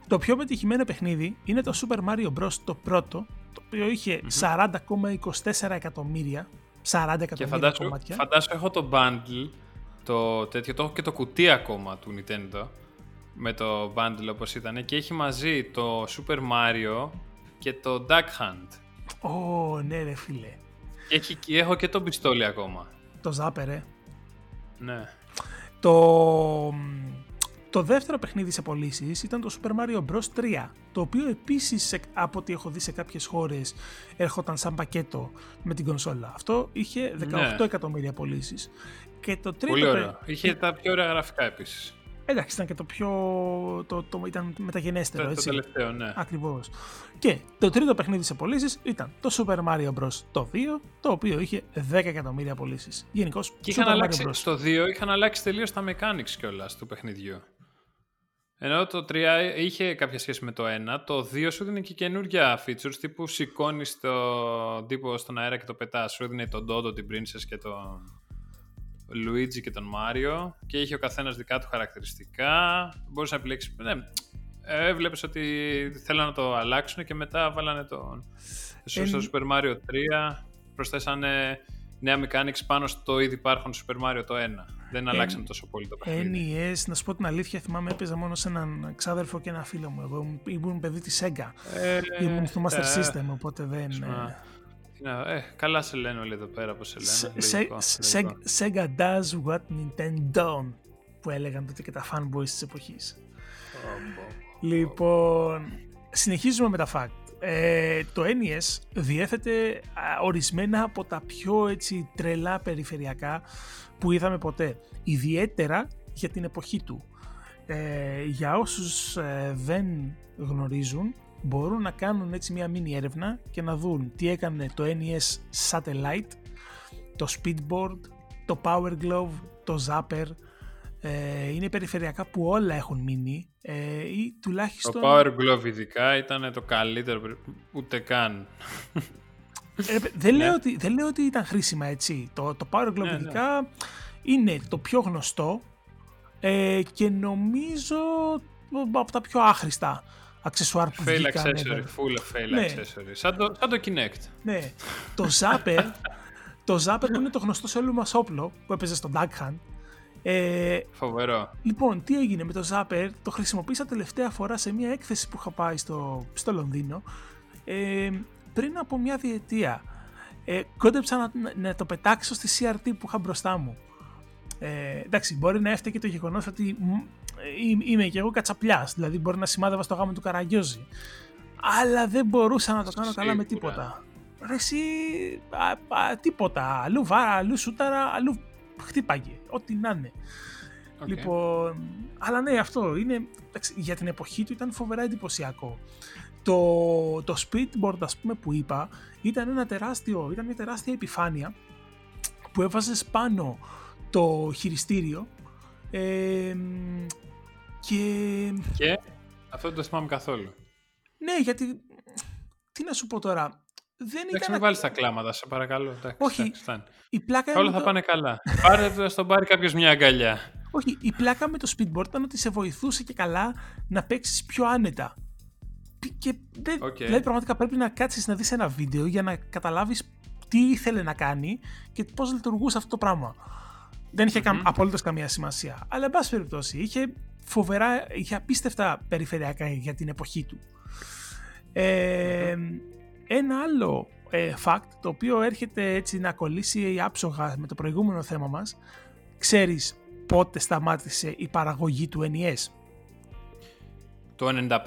Το πιο πετυχημένο παιχνίδι είναι το Super Mario Bros. το πρώτο, το οποίο είχε 40,24 εκατομμύρια. 40 εκατομμύρια και φαντάσου, κομμάτια. Φαντάσου έχω το bundle, το τέτοιο, το έχω και το κουτί ακόμα του Nintendo με το bundle όπως ήταν και έχει μαζί το Super Mario και το Duck Hunt. Ω, ναι ρε φίλε. Έχει, έχω και το πιστόλι ακόμα. Το Zapper, ε. Ναι. Το, Το δεύτερο παιχνίδι σε πωλήσεις ήταν το Super Mario Bros. 3, το οποίο επίσης από ό,τι έχω δει σε κάποιες χώρες έρχονταν σαν πακέτο με την κονσόλα. Αυτό είχε 18 ναι. εκατομμύρια πωλήσεις. Και το τρίτο... Πολύ ωραίο. Είχε τα πιο ωραία γραφικά επίσης. Εντάξει, ήταν και το πιο. Το, το, ήταν μεταγενέστερο. Το, έτσι. το τελευταίο, ναι. Ακριβώς. Και το τρίτο παιχνίδι σε πωλήσεις ήταν το Super Mario Bros. το 2, το οποίο είχε 10 εκατομμύρια πωλήσεις. Γενικώς. Και είχαν αλλάξει, στο 2 είχαν αλλάξει τελείως τα mechanics κιόλας του παιχνιδιού. Ενώ το 3 είχε κάποια σχέση με το 1, το 2 σου δίνει και καινούργια features τύπου σηκώνεις τον τύπο στον αέρα και το πετάς. Σου έδινε τον Dodo, την Princess και τον Luigi και τον Μάριο και είχε ο καθένας δικά του χαρακτηριστικά. Μπορούσε να επιλέξεις. Ναι, έβλεπες ότι θέλανε να το αλλάξουν και μετά βάλανε τον. Στο Super Mario 3 προσθέσανε νέα mechanics πάνω στο ήδη υπάρχον Super Mario το 1. Δεν αλλάξαν τόσο πολύ το παιχνίδι. NES, να σου πω την αλήθεια, θυμάμαι έπαιζα μόνο σε έναν ξάδερφο και ένα φίλο μου. Εγώ ήμουν παιδί της Sega. Ε, ήμουν στο Master ε, System, οπότε δεν. Ε, καλά σε λένε όλοι εδώ πέρα, πώς σε λένε. Sega does what Nintendo που έλεγαν τότε και τα fanboys της εποχής. Λοιπόν, συνεχίζουμε με τα fact. Ε, το NES διέθετε ορισμένα από τα πιο έτσι τρελά περιφερειακά που είδαμε ποτέ. Ιδιαίτερα για την εποχή του. Ε, για όσους ε, δεν γνωρίζουν, μπορούν να κάνουν έτσι μια μίνι έρευνα και να δουν τι έκανε το NES Satellite, το Speedboard, το Power Glove, το Zapper. Ε, είναι περιφερειακά που όλα έχουν μείνει ε, ή τουλάχιστον... Το Power Glove ειδικά ήταν το καλύτερο, ούτε καν. Ε, δεν, λέω ναι. ότι, δεν λέω ότι ήταν χρήσιμα έτσι. Το, το Power Glove ναι, ναι. ειδικά είναι το πιο γνωστό ε, και νομίζω από τα πιο άχρηστα αξεσουάρ που fail accessory, full fail ναι. accessory. Σαν το, σαν το Kinect. Ναι. το Zapper, το Zapper που είναι το γνωστό σε όλο μας όπλο που έπαιζε στο Duck Hunt. Ε, Φοβερό. Λοιπόν, τι έγινε με το Zapper, το χρησιμοποίησα τελευταία φορά σε μια έκθεση που είχα πάει στο, στο Λονδίνο ε, πριν από μια διετία. Ε, κόντεψα να, να, το πετάξω στη CRT που είχα μπροστά μου. Ε, εντάξει, μπορεί να έφταιγε το γεγονός ότι είμαι και εγώ κατσαπλιάς. Δηλαδή, μπορεί να σημάδευα στο γάμο του Καραγκιόζη. Αλλά δεν μπορούσα να το κάνω καλά με τίποτα. Ρε, εσύ, α, α, τίποτα. Αλλού βάρα, αλλού σούταρα, αλλού χτύπαγε. Ό,τι να είναι. Λοιπόν, αλλά ναι, αυτό είναι, για την εποχή του ήταν φοβερά εντυπωσιακό. Το, το speedboard, ας πούμε, που είπα, ήταν ένα τεράστιο, ήταν μια τεράστια επιφάνεια που έβαζες πάνω το χειριστήριο ε, και... και αυτό δεν το θυμάμαι καθόλου. Ναι, γιατί. Τι να σου πω τώρα. Δεν Εντάξει, ήταν... μην βάλεις τα κλάματα, σε παρακαλώ. Εντάξει, Όχι. η πλάκα Όλα θα πάνε καλά. Πάρε το, στον πάρει κάποιος μια αγκαλιά. Όχι, η πλάκα με το speedboard ήταν ότι σε βοηθούσε και καλά να παίξεις πιο άνετα. Και δεν, okay. Δηλαδή, πραγματικά πρέπει να κάτσεις να δεις ένα βίντεο για να καταλάβεις τι ήθελε να κάνει και πώς λειτουργούσε αυτό το πράγμα. Δεν είχε mm-hmm. απολύτω καμία σημασία. Αλλά, εν πάση περιπτώσει, είχε φοβερά, είχε απίστευτα περιφερειακά για την εποχή του. Ε, ένα άλλο ε, fact, το οποίο έρχεται έτσι να κολλήσει άψογα με το προηγούμενο θέμα μας, ξέρεις πότε σταμάτησε η παραγωγή του NES. Το 95-96.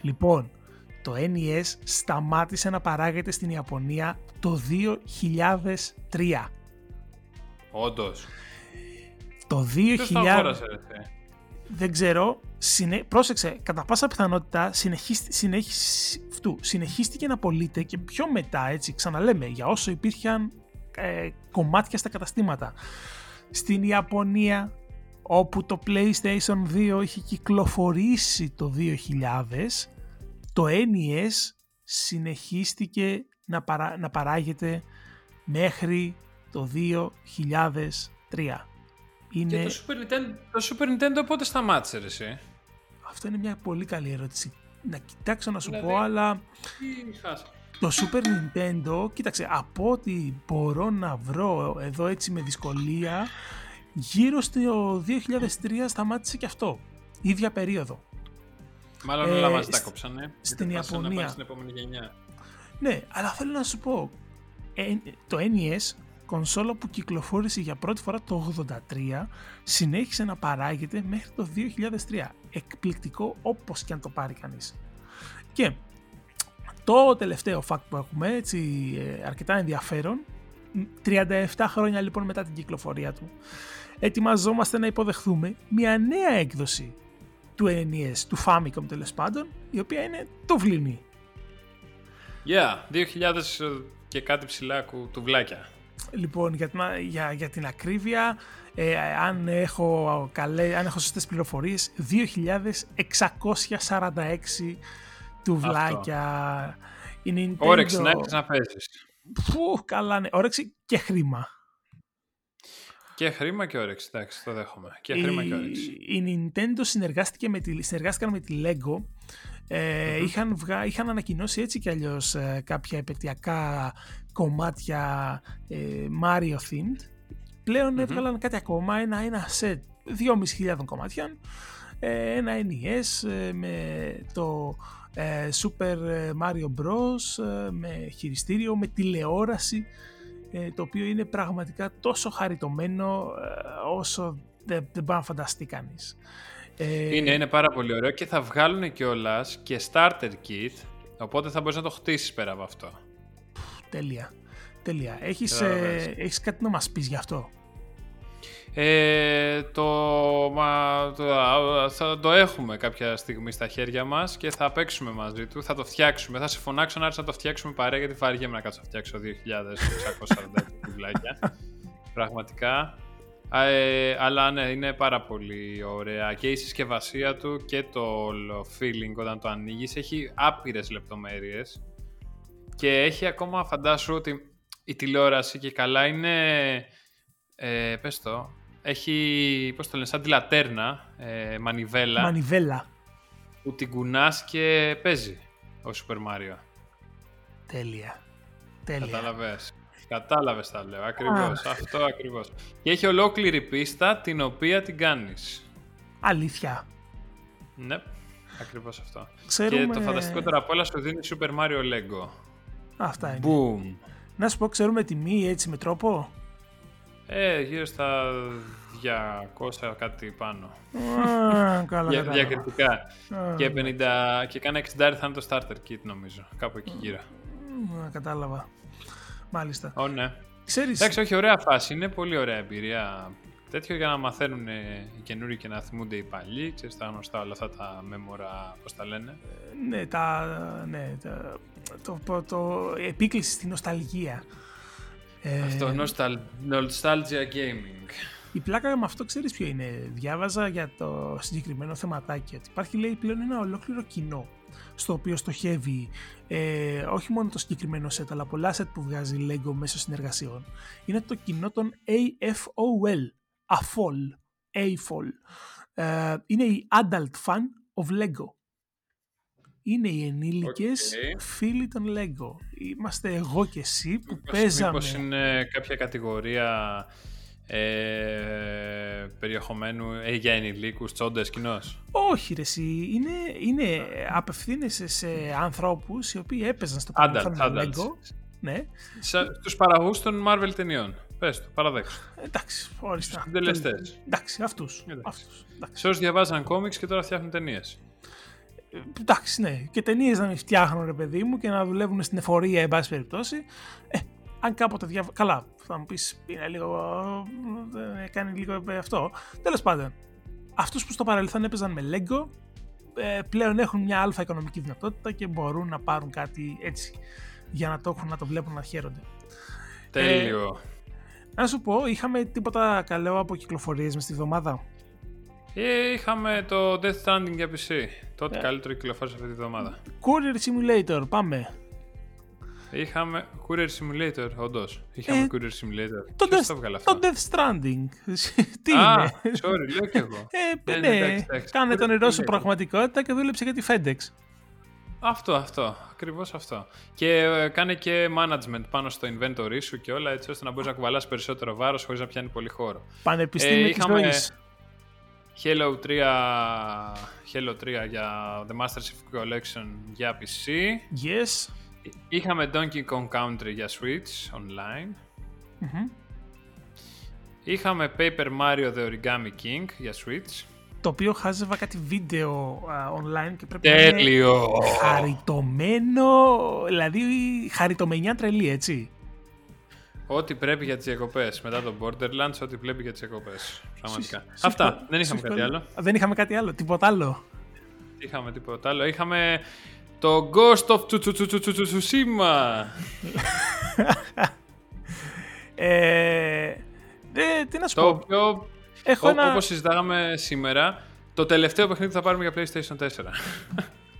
Λοιπόν, το NES σταμάτησε να παράγεται στην Ιαπωνία το 2003. Όντως. Το 2000 δεν ξέρω, συνε... πρόσεξε, κατά πάσα πιθανότητα συνεχίστηκε να πωλείται και πιο μετά, έτσι, ξαναλέμε, για όσο υπήρχαν ε, κομμάτια στα καταστήματα. Στην Ιαπωνία, όπου το PlayStation 2 είχε κυκλοφορήσει το 2000, το NES συνεχίστηκε να, να παράγεται μέχρι το 2003. Είναι... Και το Super, Nintendo, το Super Nintendo πότε σταμάτησε ρε, εσύ; Αυτό είναι μια πολύ καλή ερώτηση. Να κοιτάξω να σου δηλαδή, πω, αλλά... Το Super Nintendo, κοίταξε, από ό,τι μπορώ να βρω εδώ έτσι με δυσκολία, γύρω στο 2003 σταμάτησε και αυτό. Ίδια περίοδο. Μάλλον όλα ε, μας τα κόψανε. Στην Ιαπωνία. Στην επόμενη γενιά. Ναι, αλλά θέλω να σου πω, ε, το NES κονσόλα που κυκλοφόρησε για πρώτη φορά το 83 συνέχισε να παράγεται μέχρι το 2003. Εκπληκτικό όπως και αν το πάρει κανείς. Και το τελευταίο fact που έχουμε, έτσι ε, αρκετά ενδιαφέρον, 37 χρόνια λοιπόν μετά την κυκλοφορία του, ετοιμαζόμαστε να υποδεχθούμε μια νέα έκδοση του NES, του Famicom τέλος πάντων, η οποία είναι το βληνή. Yeah, 2000 και κάτι ψηλά βλάκια. Λοιπόν, για την, για, για την ακρίβεια, ε, αν, έχω καλέ, αν έχω σωστές πληροφορίες, 2646 τουβλάκια. Η Nintendo... Όρεξη να έχεις να παίζεις. Πού, καλά ναι. Όρεξη και χρήμα. Και χρήμα και όρεξη, εντάξει, το δέχομαι. Και χρήμα και όρεξη. Η Nintendo συνεργάστηκε με τη, συνεργάστηκαν με τη Lego. Ε, είχαν, βγα, είχαν ανακοινώσει έτσι κι αλλιώς ε, κάποια επαιτειακά κομμάτια ε, Mario themed. Πλέον έβγαλαν κάτι ακόμα, ένα, ένα set 2.500 κομμάτια. Ε, ένα NES ε, με το ε, Super Mario Bros. με χειριστήριο, με τηλεόραση το οποίο είναι πραγματικά τόσο χαριτωμένο όσο δεν, δεν μπορεί να φανταστεί κανείς. Είναι, είναι πάρα πολύ ωραίο και θα βγάλουν κιόλας και starter kit, οπότε θα μπορείς να το χτίσεις πέρα από αυτό. Τέλεια. Τέλεια. Έχεις, ε, έχεις κάτι να μας πεις γι' αυτό; Ε, το, μα, το, θα το έχουμε κάποια στιγμή στα χέρια μας και θα παίξουμε μαζί του, θα το φτιάξουμε. Θα σε φωνάξω να να το φτιάξουμε παρέα γιατί βαριέμαι να κάτσω να φτιάξω 2.646 κουβλάκια. Πραγματικά. Ε, αλλά ναι, είναι πάρα πολύ ωραία και η συσκευασία του και το όλο feeling όταν το ανοίγεις έχει άπειρες λεπτομέρειες και έχει ακόμα φαντάσου ότι η τηλεόραση και καλά είναι, ε, πες το, έχει, πώς το λένε, σαν τη λατέρνα, ε, μανιβέλα. Μανιβέλα. Που την κουνάς και παίζει ο Super Mario. Τέλεια. Τέλεια. Κατάλαβες. Κατάλαβες τα λέω, ακριβώς. Αυτό ακριβώς. Και έχει ολόκληρη πίστα την οποία την κάνεις. Αλήθεια. Ναι, ακριβώς αυτό. Και το φανταστικότερο απ' όλα σου δίνει Super Mario Lego. Αυτά είναι. Boom. Να σου πω, ξέρουμε τιμή έτσι με τρόπο; Ε, γύρω στα 200 κάτι πάνω. Α, καλά, Για, διακριτικά. και, 50, και κάνα 60 θα είναι το starter kit νομίζω. Κάπου εκεί γύρω. Α, κατάλαβα. Μάλιστα. Ω, ναι. Ξέρεις... Εντάξει, όχι, ωραία φάση. Είναι πολύ ωραία εμπειρία. Τέτοιο για να μαθαίνουν οι καινούριοι και να θυμούνται οι παλιοί. Ξέρεις τα γνωστά όλα αυτά τα μέμορα, πώς τα λένε. Ε, ναι, τα, ναι, τα, το, το, το, επίκληση στη νοσταλγία. Αυτό, ε, nostalgia gaming. Η πλάκα με αυτό ξέρεις ποιο είναι; Διάβαζα για το συγκεκριμένο θεματάκι ότι υπάρχει λέει πλέον ένα ολόκληρο κοινό στο οποίο στοχεύει ε, όχι μόνο το συγκεκριμένο set αλλά πολλά set που βγάζει LEGO μέσω συνεργασιών. Είναι το κοινό των AFOL. AFOL. AFOL. Ε, είναι η Adult Fan of LEGO είναι οι ενήλικες okay. φίλοι των Lego. Είμαστε εγώ και εσύ που μήπως, παίζαμε. Μήπως είναι κάποια κατηγορία ε, περιεχομένου ε, για ενηλίκους, τσόντες, κοινός; Όχι ρε εσύ, είναι, είναι απευθύνεσαι σε ανθρώπους οι οποίοι έπαιζαν στο παρελθόν με Lego. Ναι. Στους παραγωγούς των Marvel ταινιών. Πες το, παραδέξου. Εντάξει, οριστά. Στους συντελεστές. Εντάξει, αυτούς. αυτούς. Σε όσους διαβάζαν κόμιξ και τώρα φτιάχνουν ταινίες εντάξει, ναι, και ταινίες να μην φτιάχνουν ρε παιδί μου και να δουλεύουν στην εφορία, εν πάση περιπτώσει. Ε, αν κάποτε διαβα... Καλά, θα μου πεις, είναι λίγο. Ε, κάνει λίγο αυτό. Τέλος πάντων, αυτούς που στο παρελθόν έπαιζαν με Lego ε, πλέον έχουν μια αλφα οικονομική δυνατότητα και μπορούν να πάρουν κάτι έτσι για να το έχουν, να το βλέπουν, να χαίρονται. Τέλειο. Ε, να σου πω, είχαμε τίποτα καλό από κυκλοφορίες μες στη βδομάδα; Ε, είχαμε το Death Stranding για PC. Τότε yeah. καλύτερο κυκλοφόρησε αυτή τη βδομάδα. Courier Simulator, πάμε. Είχαμε Courier Simulator, όντως. Είχαμε ε, Courier Simulator. Το, Death, το, το Death Stranding. Τι ah, είναι; sorry, λέω κι εγώ. Ε, ναι, ναι, κάνε τον νερό σου πραγματικότητα και δούλεψε για τη FedEx. Αυτό, αυτό. Ακριβώς αυτό. Και ε, κάνε και management πάνω στο inventory σου και όλα έτσι ώστε να μπορείς να κουβαλάς περισσότερο βάρος χωρίς να πιάνει πολύ χώρο. Πανεπιστήμιο ε, είχαμε... Halo 3, Halo 3 για The Master Chief Collection για PC. Yes. Είχαμε Donkey Kong Country για Switch online. Είχαμε Paper Mario The Origami King για Switch. Το οποίο χάζευα κάτι βίντεο online και πρέπει Τέλειο. να είναι χαριτωμένο, δηλαδή χαριτομενιά τρελή, έτσι. Ό,τι πρέπει για τις διακοπές. Μετά το Borderlands, ό,τι πρέπει για τις διακοπές. Πραγματικά. Αυτά. Δεν είχαμε κάτι άλλο. Δεν είχαμε κάτι άλλο. Τίποτα άλλο. Είχαμε τίποτα άλλο. Είχαμε το Ghost of Tsushima. ε, τι να σου το πω. οποίο, Έχω ένα... όπως συζητάγαμε σήμερα, το τελευταίο παιχνίδι θα πάρουμε για PlayStation 4.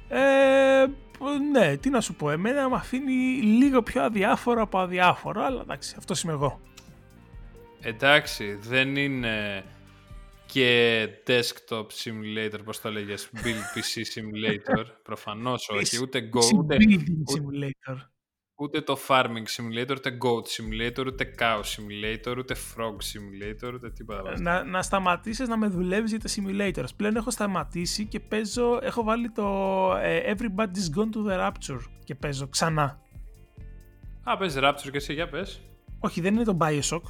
Ε, ναι, τι να σου πω. Εμένα με αφήνει λίγο πιο αδιάφορο από αδιάφορο, αλλά εντάξει, αυτός είμαι εγώ. Εντάξει, δεν είναι και desktop simulator, πώς το λέγες, build PC simulator, προφανώς όχι, ούτε Go, ούτε, simulator. Ούτε το farming simulator, ούτε goat simulator, ούτε cow simulator, ούτε frog simulator, ούτε τίποτα. Να, να σταματήσεις να με δουλεύεις για τα simulators. Πλέον έχω σταματήσει και παίζω, έχω βάλει το ε, Everybody's Gone to the Rapture και παίζω ξανά. Α, παίζει Rapture και εσύ, για πες. Όχι, δεν είναι το Bioshock.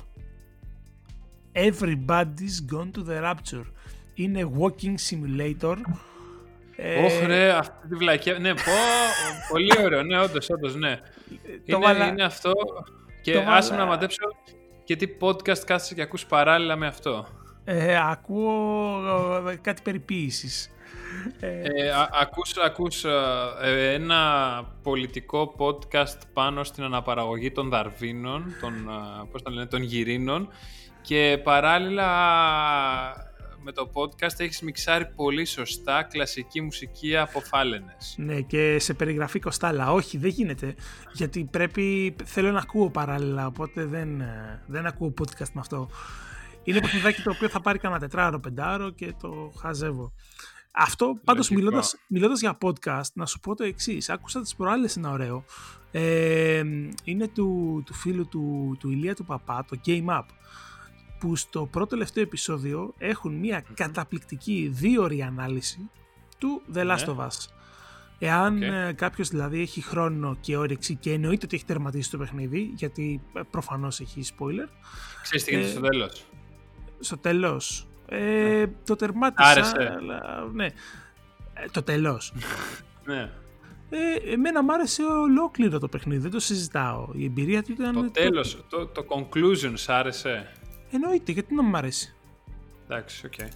Everybody's Gone to the Rapture. Είναι walking simulator. Όχι, ρε, αυτή τη βλακία. Ναι, πω, πολύ ωραίο. Ναι, όντως, όντως, ναι. Είναι, βαλα... είναι αυτό. Και άσε να μαντέψω και τι podcast κάθεσαι και ακούς παράλληλα με αυτό. Ε, ακούω κάτι περιποίησης. Ε, α, ακούς, ακούς ε, ένα πολιτικό podcast πάνω στην αναπαραγωγή των Δαρβίνων, των, πώς το λένε, των γυρίνων και παράλληλα με το podcast έχεις μιξάρει πολύ σωστά κλασική μουσική από φάλαινες. Ναι και σε περιγραφή κοστάλα. Όχι δεν γίνεται γιατί πρέπει, θέλω να ακούω παράλληλα οπότε δεν, δεν ακούω podcast με αυτό. Είναι παιχνιδάκι το οποίο θα πάρει κανένα τετράωρο, πεντάωρο και το χαζεύω. Αυτό πάντως μιλώντας, μιλώντας για podcast να σου πω το εξής. Άκουσα τις προάλλες ένα ωραίο. Ε, είναι του, του φίλου του, του Ηλία του Παπά, το Game Up που στο πρώτο τελευταίο επεισόδιο έχουν μια καταπληκτική δύο ώρη ανάλυση του The Last ναι. of Us. Εάν okay. κάποιος δηλαδή έχει χρόνο και όρεξη και εννοείται ότι έχει τερματίσει το παιχνίδι, γιατί προφανώς έχει spoiler. Ξέρεις τι γίνεται ε, στο τέλος. Στο τέλος. Ε, το τερμάτισα. Άρεσε. Αλλά, ναι. Ε, το τέλος. ναι. Ε, εμένα μου άρεσε ολόκληρο το παιχνίδι, δεν το συζητάω. Η εμπειρία του ήταν... Το τέλος, το, το conclusion σ' άρεσε; Εννοείται, γιατί να μου αρέσει. Εντάξει, OK. Okay.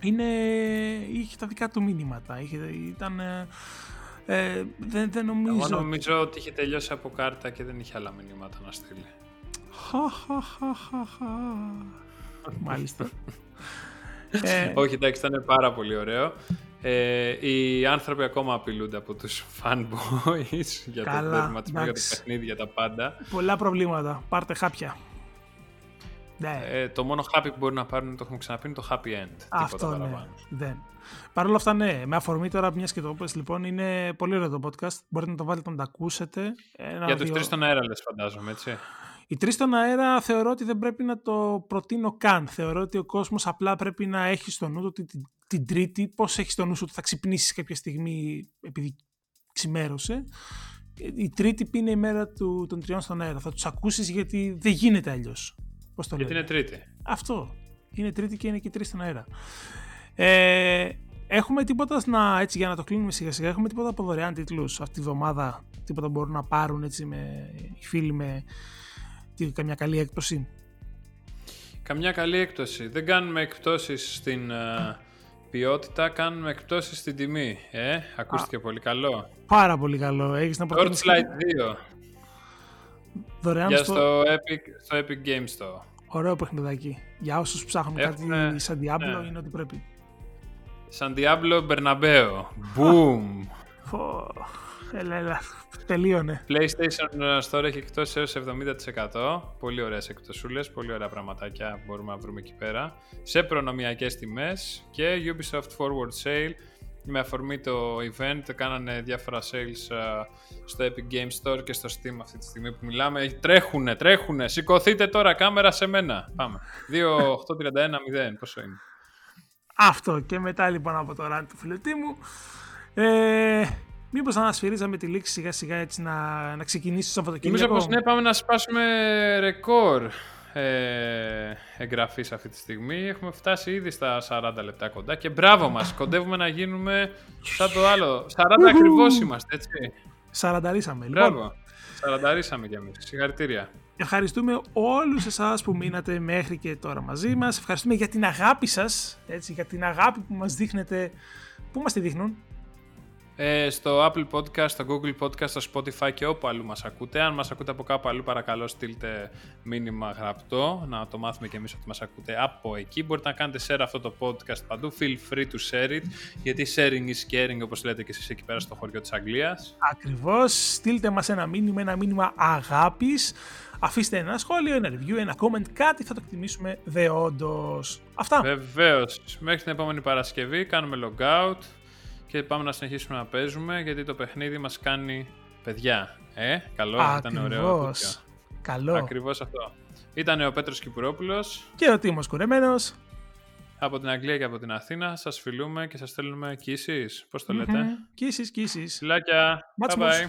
Είναι... Είχε τα δικά του μηνύματα. Είχε... Ήταν... Ε, ε, δεν, δεν νομίζω... Εγώ νομίζω ότι είχε τελειώσει από κάρτα και δεν είχε άλλα μηνύματα να στείλει. Μάλιστα. ε, Όχι, εντάξει, ήταν πάρα πολύ ωραίο. Ε, οι άνθρωποι ακόμα απειλούνται από τους fanboys για Καλά, το τερματισμό, για το παιχνίδι, για τα πάντα. Πολλά προβλήματα. Πάρτε χάπια. Ναι. Ε, το μόνο happy που μπορεί να πάρουν, το έχουμε ξαναπεί, είναι το happy end. Αυτό ναι. Δεν. Παρ' όλα αυτά, ναι. Με αφορμή τώρα, μιας και το πες, λοιπόν, είναι πολύ ωραίο το podcast. Μπορείτε να το βάλετε να το ακούσετε. Ένα, Για τους δύο... τρεις στον αέρα, λες, φαντάζομαι, έτσι. Οι τρεις στον αέρα θεωρώ ότι δεν πρέπει να το προτείνω καν. Θεωρώ ότι ο κόσμος απλά πρέπει να έχει στο νου του την, την Τρίτη, πώς έχεις στο νου σου ότι θα ξυπνήσεις κάποια στιγμή επειδή ξημέρωσε. Η Τρίτη που είναι η μέρα του, των τριών στον αέρα. Θα τους ακούσεις γιατί δεν γίνεται αλλιώς. Πώς το Γιατί είναι τρίτη. Αυτό. Είναι τρίτη και είναι και τρεις στον αέρα. Ε, έχουμε τίποτα να, έτσι για να το κλείνουμε σιγά σιγά, έχουμε τίποτα από δωρεάν τίτλους αυτή τη βδομάδα, τίποτα μπορούν να πάρουν έτσι με, οι φίλοι με τι, καμιά καλή έκπτωση; Καμιά καλή έκπτωση. Δεν κάνουμε εκπτώσεις στην uh, ποιότητα, κάνουμε εκπτώσεις στην τιμή. Ε, ακούστηκε πολύ καλό. Πάρα πολύ καλό. Έχεις να προτείνεις... Torchlight 2. Δωρεάν Για στο... Epic, στο Epic Games Store. Ωραίο παιχνιδάκι. Για όσους ψάχνουν Έχουμε... κάτι σαν Diablo ναι. είναι ότι πρέπει. Σαν Diablo Bernabeu. Boom. Έλα, έλα. Τελείωνε. PlayStation Store έχει εκτός έως 70%. Πολύ ωραίες εκτοσούλες, πολύ ωραία πραγματάκια μπορούμε να βρούμε εκεί πέρα. Σε προνομιακές τιμές και Ubisoft Forward Sale με αφορμή το event κάνανε διάφορα sales στο Epic Games Store και στο Steam αυτή τη στιγμή που μιλάμε. Τρέχουνε, τρέχουνε. Σηκωθείτε τώρα κάμερα σε μένα. Πάμε. 2-8-31-0. Πόσο είναι; Αυτό και μετά λοιπόν από το run του φιλετή μου. Ε, Μήπως να σφυρίζαμε τη λήξη σιγά σιγά έτσι να, να ξεκινήσει το Σαββατοκύριακο. Νομίζω πως ναι, πάμε να σπάσουμε ρεκόρ ε, εγγραφής αυτή τη στιγμή. Έχουμε φτάσει ήδη στα 40 λεπτά κοντά και μπράβο μας, κοντεύουμε να γίνουμε σαν το άλλο. 40 ακριβώς είμαστε, έτσι. Σαρανταρίσαμε. Μπράβο. Λοιπόν, Σαρανταρίσαμε κι εμείς. Συγχαρητήρια. ευχαριστούμε όλους εσάς που μείνατε μέχρι και τώρα μαζί μας. Ευχαριστούμε για την αγάπη σας, έτσι, για την αγάπη που μας δείχνετε. Πού μας τη δείχνουν; Ε, στο Apple Podcast, στο Google Podcast, στο Spotify και όπου αλλού μας ακούτε. Αν μας ακούτε από κάπου αλλού παρακαλώ στείλτε μήνυμα γραπτό, να το μάθουμε και εμείς ότι μας ακούτε από εκεί. Μπορείτε να κάνετε share αυτό το podcast παντού, feel free to share it, γιατί sharing is caring όπως λέτε και εσείς εκεί πέρα στο χωριό της Αγγλίας. Ακριβώς. Στείλτε μας ένα μήνυμα, ένα μήνυμα αγάπης. Αφήστε ένα σχόλιο, ένα review, ένα comment, κάτι θα το εκτιμήσουμε δεόντως. Αυτά. Βεβαίως. Μέχρι την επόμενη Παρασκευή κάνουμε logout και πάμε να συνεχίσουμε να παίζουμε γιατί το παιχνίδι μας κάνει παιδιά. Ε, καλό, ήταν ωραίο. Ακριβώς. τέτοιο. Καλό. Ακριβώς αυτό. Ήταν ο Πέτρος Κυπουρόπουλος Και ο Τίμος Κουρεμένος. από την Αγγλία και από την Αθήνα. Σας φιλούμε και σας στέλνουμε kisses. Πώς το λέτε; Κίσεις, κίσεις. Φιλάκια. Much Bye much. bye.